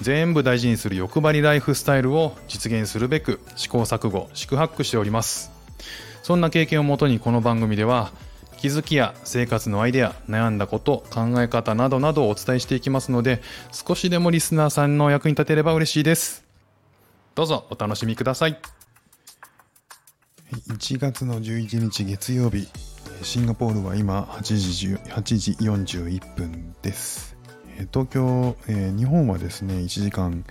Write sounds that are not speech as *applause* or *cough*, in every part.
全部大事にする欲張りライフスタイルを実現するべく試行錯誤四苦八苦しております。そんな経験をもとにこの番組では気づきや生活のアイデア悩んだこと考え方などなどをお伝えしていきますので少しでもリスナーさんの役に立てれば嬉しいです。どうぞお楽しみください。1月の11日月曜日シンガポールは今8時 ,8 時41分です。東京、えー、日本はですね、1時間、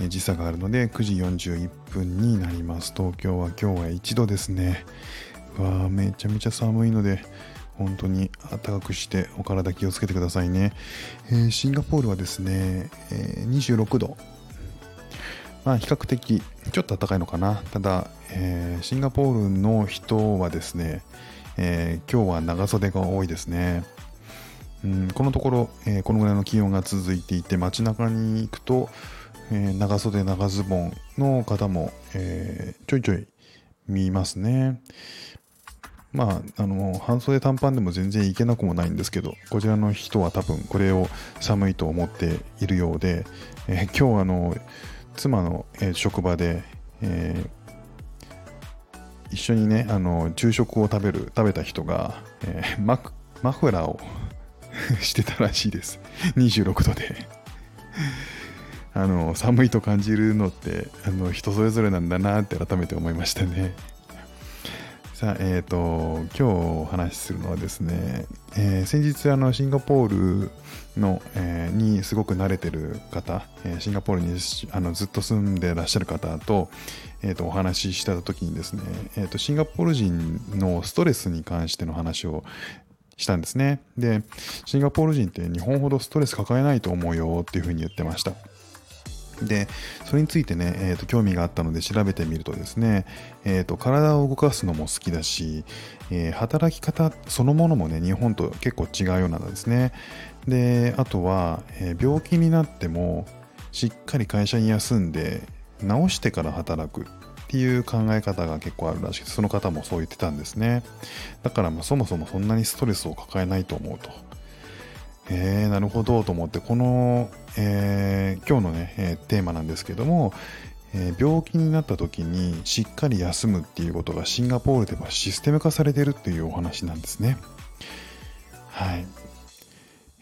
え、時差があるので、9時41分になります。東京は今日は1度ですね。うわめちゃめちゃ寒いので、本当に暖かくしてお体気をつけてくださいね。えー、シンガポールはですね、えー、26度。まあ比較的ちょっと暖かいのかな。ただ、えー、シンガポールの人はですね、え、今日は長袖が多いですね。うん、このところ、えー、このぐらいの気温が続いていて街中に行くと、えー、長袖長ズボンの方も、えー、ちょいちょい見ますね。まあ、あの半袖短パンでも全然いけなくもないんですけどこちらの人は多分これを寒いと思っているようで、えー、今日あの妻の、えー、職場で、えー、一緒にねあの昼食を食べる食べた人が、えー、ママフラーを *laughs* してたらしいです。26度であの、寒いと感じるのって、あの、人それぞれなんだなって改めて思いましたね。さあ、えっ、ー、と、今日お話しするのはですね、えー、先日、あの、シンガポールの、えー、にすごく慣れてる方、えシンガポールにあのずっと住んでらっしゃる方と、えー、とお話しした時にですね、えーとシンガポール人のストレスに関しての話をしたんですね。で、シンガポール人って日本ほどストレス抱えないと思うよっていうふうに言ってました。で、それについてね、えー、と興味があったので調べてみるとですね、えー、と体を動かすのも好きだし、えー、働き方そのものもね、日本と結構違うようなんですね。で、あとは、えー、病気になってもしっかり会社に休んで治してから働くっていう考え方が結構あるらしく、その方もそう言ってたんですね。だからまあそもそもそんなにストレスを抱えないと思うと。えー、なるほどと思って、この、えー、今日のね、え、テーマなんですけども、え、病気になった時にしっかり休むっていうことがシンガポールではシステム化されてるっていうお話なんですね。はい。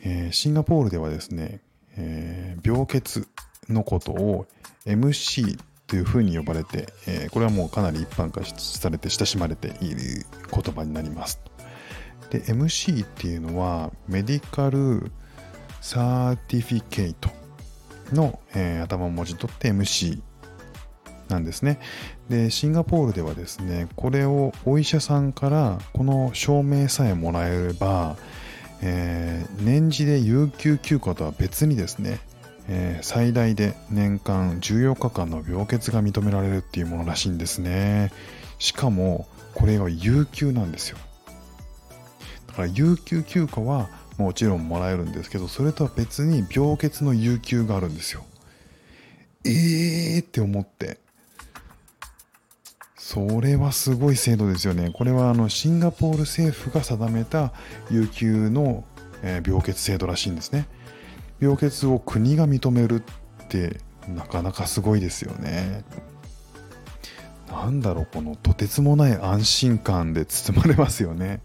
え、シンガポールではですね、え、病欠のことを MC というふうに呼ばれて、えー、これはもうかなり一般化されて親しまれている言葉になります。で、MC っていうのはメディカルサーティフィケートの、えー、頭文字取って MC なんですね。で、シンガポールではですね、これをお医者さんからこの証明さえもらえれば、えー、年次で有給休暇とは別にですね、えー、最大で年間14日間の病欠が認められるっていうものらしいんですね。しかも、これは有給なんですよ。だから有給休暇はもちろんもらえるんですけど、それとは別に病欠の有給があるんですよ。えーって思って。それはすごい制度ですよね。これはあのシンガポール政府が定めた有給の、病欠制度らしいんですね。病欠を国が認めるってなかなかすごいですよね。なんだろう、このとてつもない安心感で包まれますよね。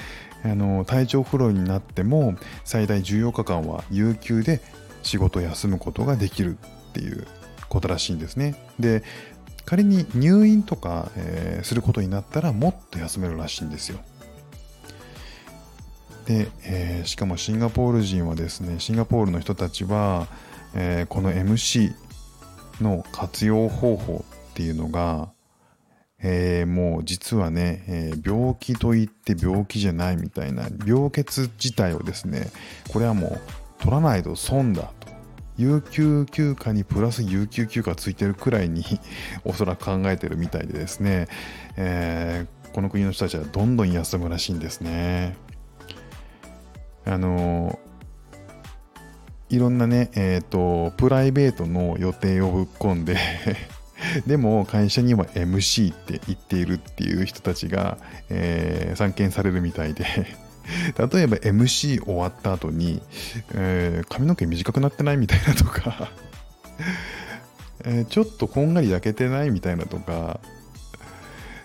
*laughs* あの体調不良になっても最大14日間は有給で仕事を休むことができるっていうことらしいんですね。で、仮に入院とか、えー、することになったらもっと休めるらしいんですよ。で、えー、しかもシンガポール人はですね、シンガポールの人たちは、えー、この MC の活用方法っていうのが、えー、もう実はね、え、病気といって病気じゃないみたいな病欠自体をですねこれはもう取らないと損だと有給休暇にプラス有給休暇ついてるくらいに *laughs* おそらく考えてるみたいでですね、え、この国の人たちはどんどん休むらしいんですね。あのいろんなね、えっ、ー、と、プライベートの予定をぶっ込んで *laughs* でも会社には MC って言っているっていう人たちが、えー、散見されるみたいで *laughs* 例えば MC 終わった後に、えー、髪の毛短くなってないみたいなとか *laughs* え、ちょっとこんがり焼けてないみたいなとか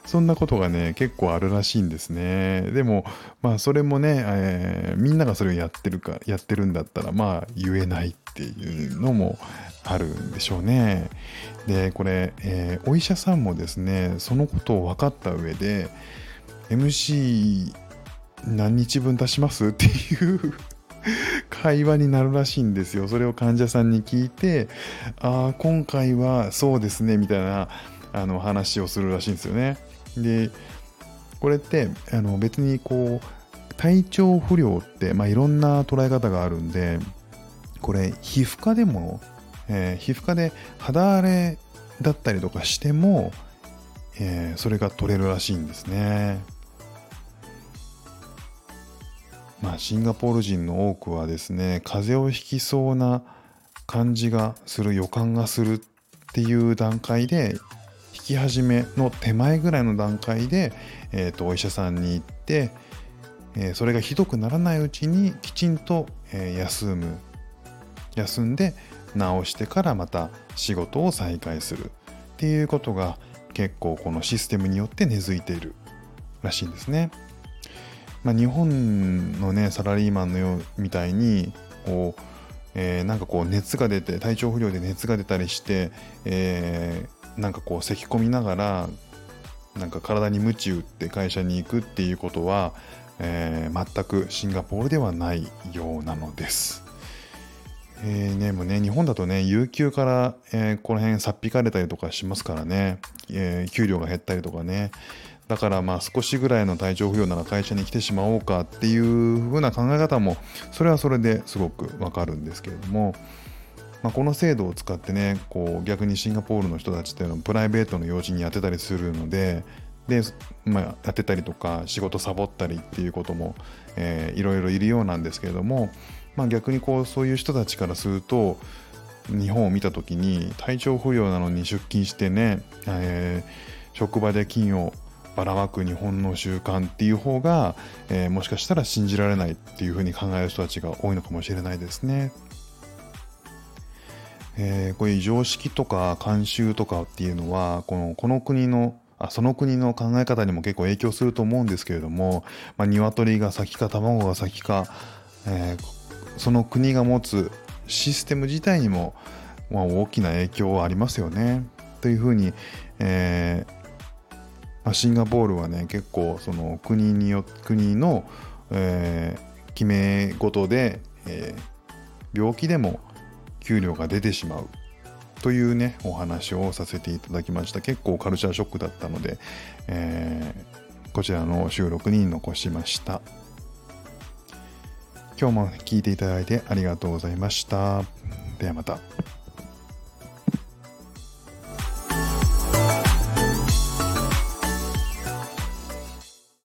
そんなことがね、結構あるらしいんですね。でも、まあ、それもね、えー、みんながそれをやってるか、やってるんだったら、まあ、言えないっていうのもあるんでしょうね。で、これ、えー、お医者さんもですね、そのことを分かった上で、MC 何日分出します？*laughs* っていう会話になるらしいんですよ。それを患者さんに聞いて、ああ、今回はそうですね、みたいなあの話をするらしいんですよね。でこれってあの別にこう体調不良って、まあ、いろんな捉え方があるんでこれ皮膚科でも、えー、皮膚科で肌荒れだったりとかしても、えー、それが取れるらしいんですね。まあ、シンガポール人の多くはですね風邪をひきそうな感じがする予感がするっていう段階でき始めの手前ぐらいの段階で、えーと、お医者さんに行って、えー、それがひどくならないうちにきちんと、えー、休む休んで治してからまた仕事を再開するっていうことが結構このシステムによって根付いているらしいんですね。まあ、日本のねサラリーマンのようみたいにこう、えー、なんかこう熱が出て体調不良で熱が出たりして、えー、なんかこう咳き込みながらなんか体に鞭打って会社に行くっていうことは、えー、全くシンガポールではないようなのです。えーね、もうね、日本だとね、有給から、えー、この辺さっ引かれたりとかしますからね、えー、給料が減ったりとかね、だからまあ少しぐらいの体調不良なら会社に来てしまおうかっていう風な考え方も、それはそれですごくわかるんですけれども、まあ、この制度を使ってねこう逆にシンガポールの人たちっていうのはプライベートの用事に当てたりするのでで、まあ、やってたりとか仕事サボったりっていうことも、えー、いろいろいるようなんですけれども、まあ、逆にこうそういう人たちからすると日本を見た時に体調不良なのに出勤してね、えー、職場で金をばらまく日本の習慣っていう方が、えー、もしかしたら信じられないっていうふうに考える人たちが多いのかもしれないですね。えー、こういう常識とか慣習とかっていうのはこのこの国のあその国の考え方にも結構影響すると思うんですけれども、まあ、鶏が先か卵が先か、えー、その国が持つシステム自体にも、まあ、大きな影響はありますよね。というふうに、えーまあ、シンガポールはね結構その国によ国の、えー、決め事で、えー、病気でも給料が出てしまうというねお話をさせていただきました。結構カルチャーショックだったので、えー、こちらの収録に残しました。今日も聴いていただいてありがとうございました。ではまた。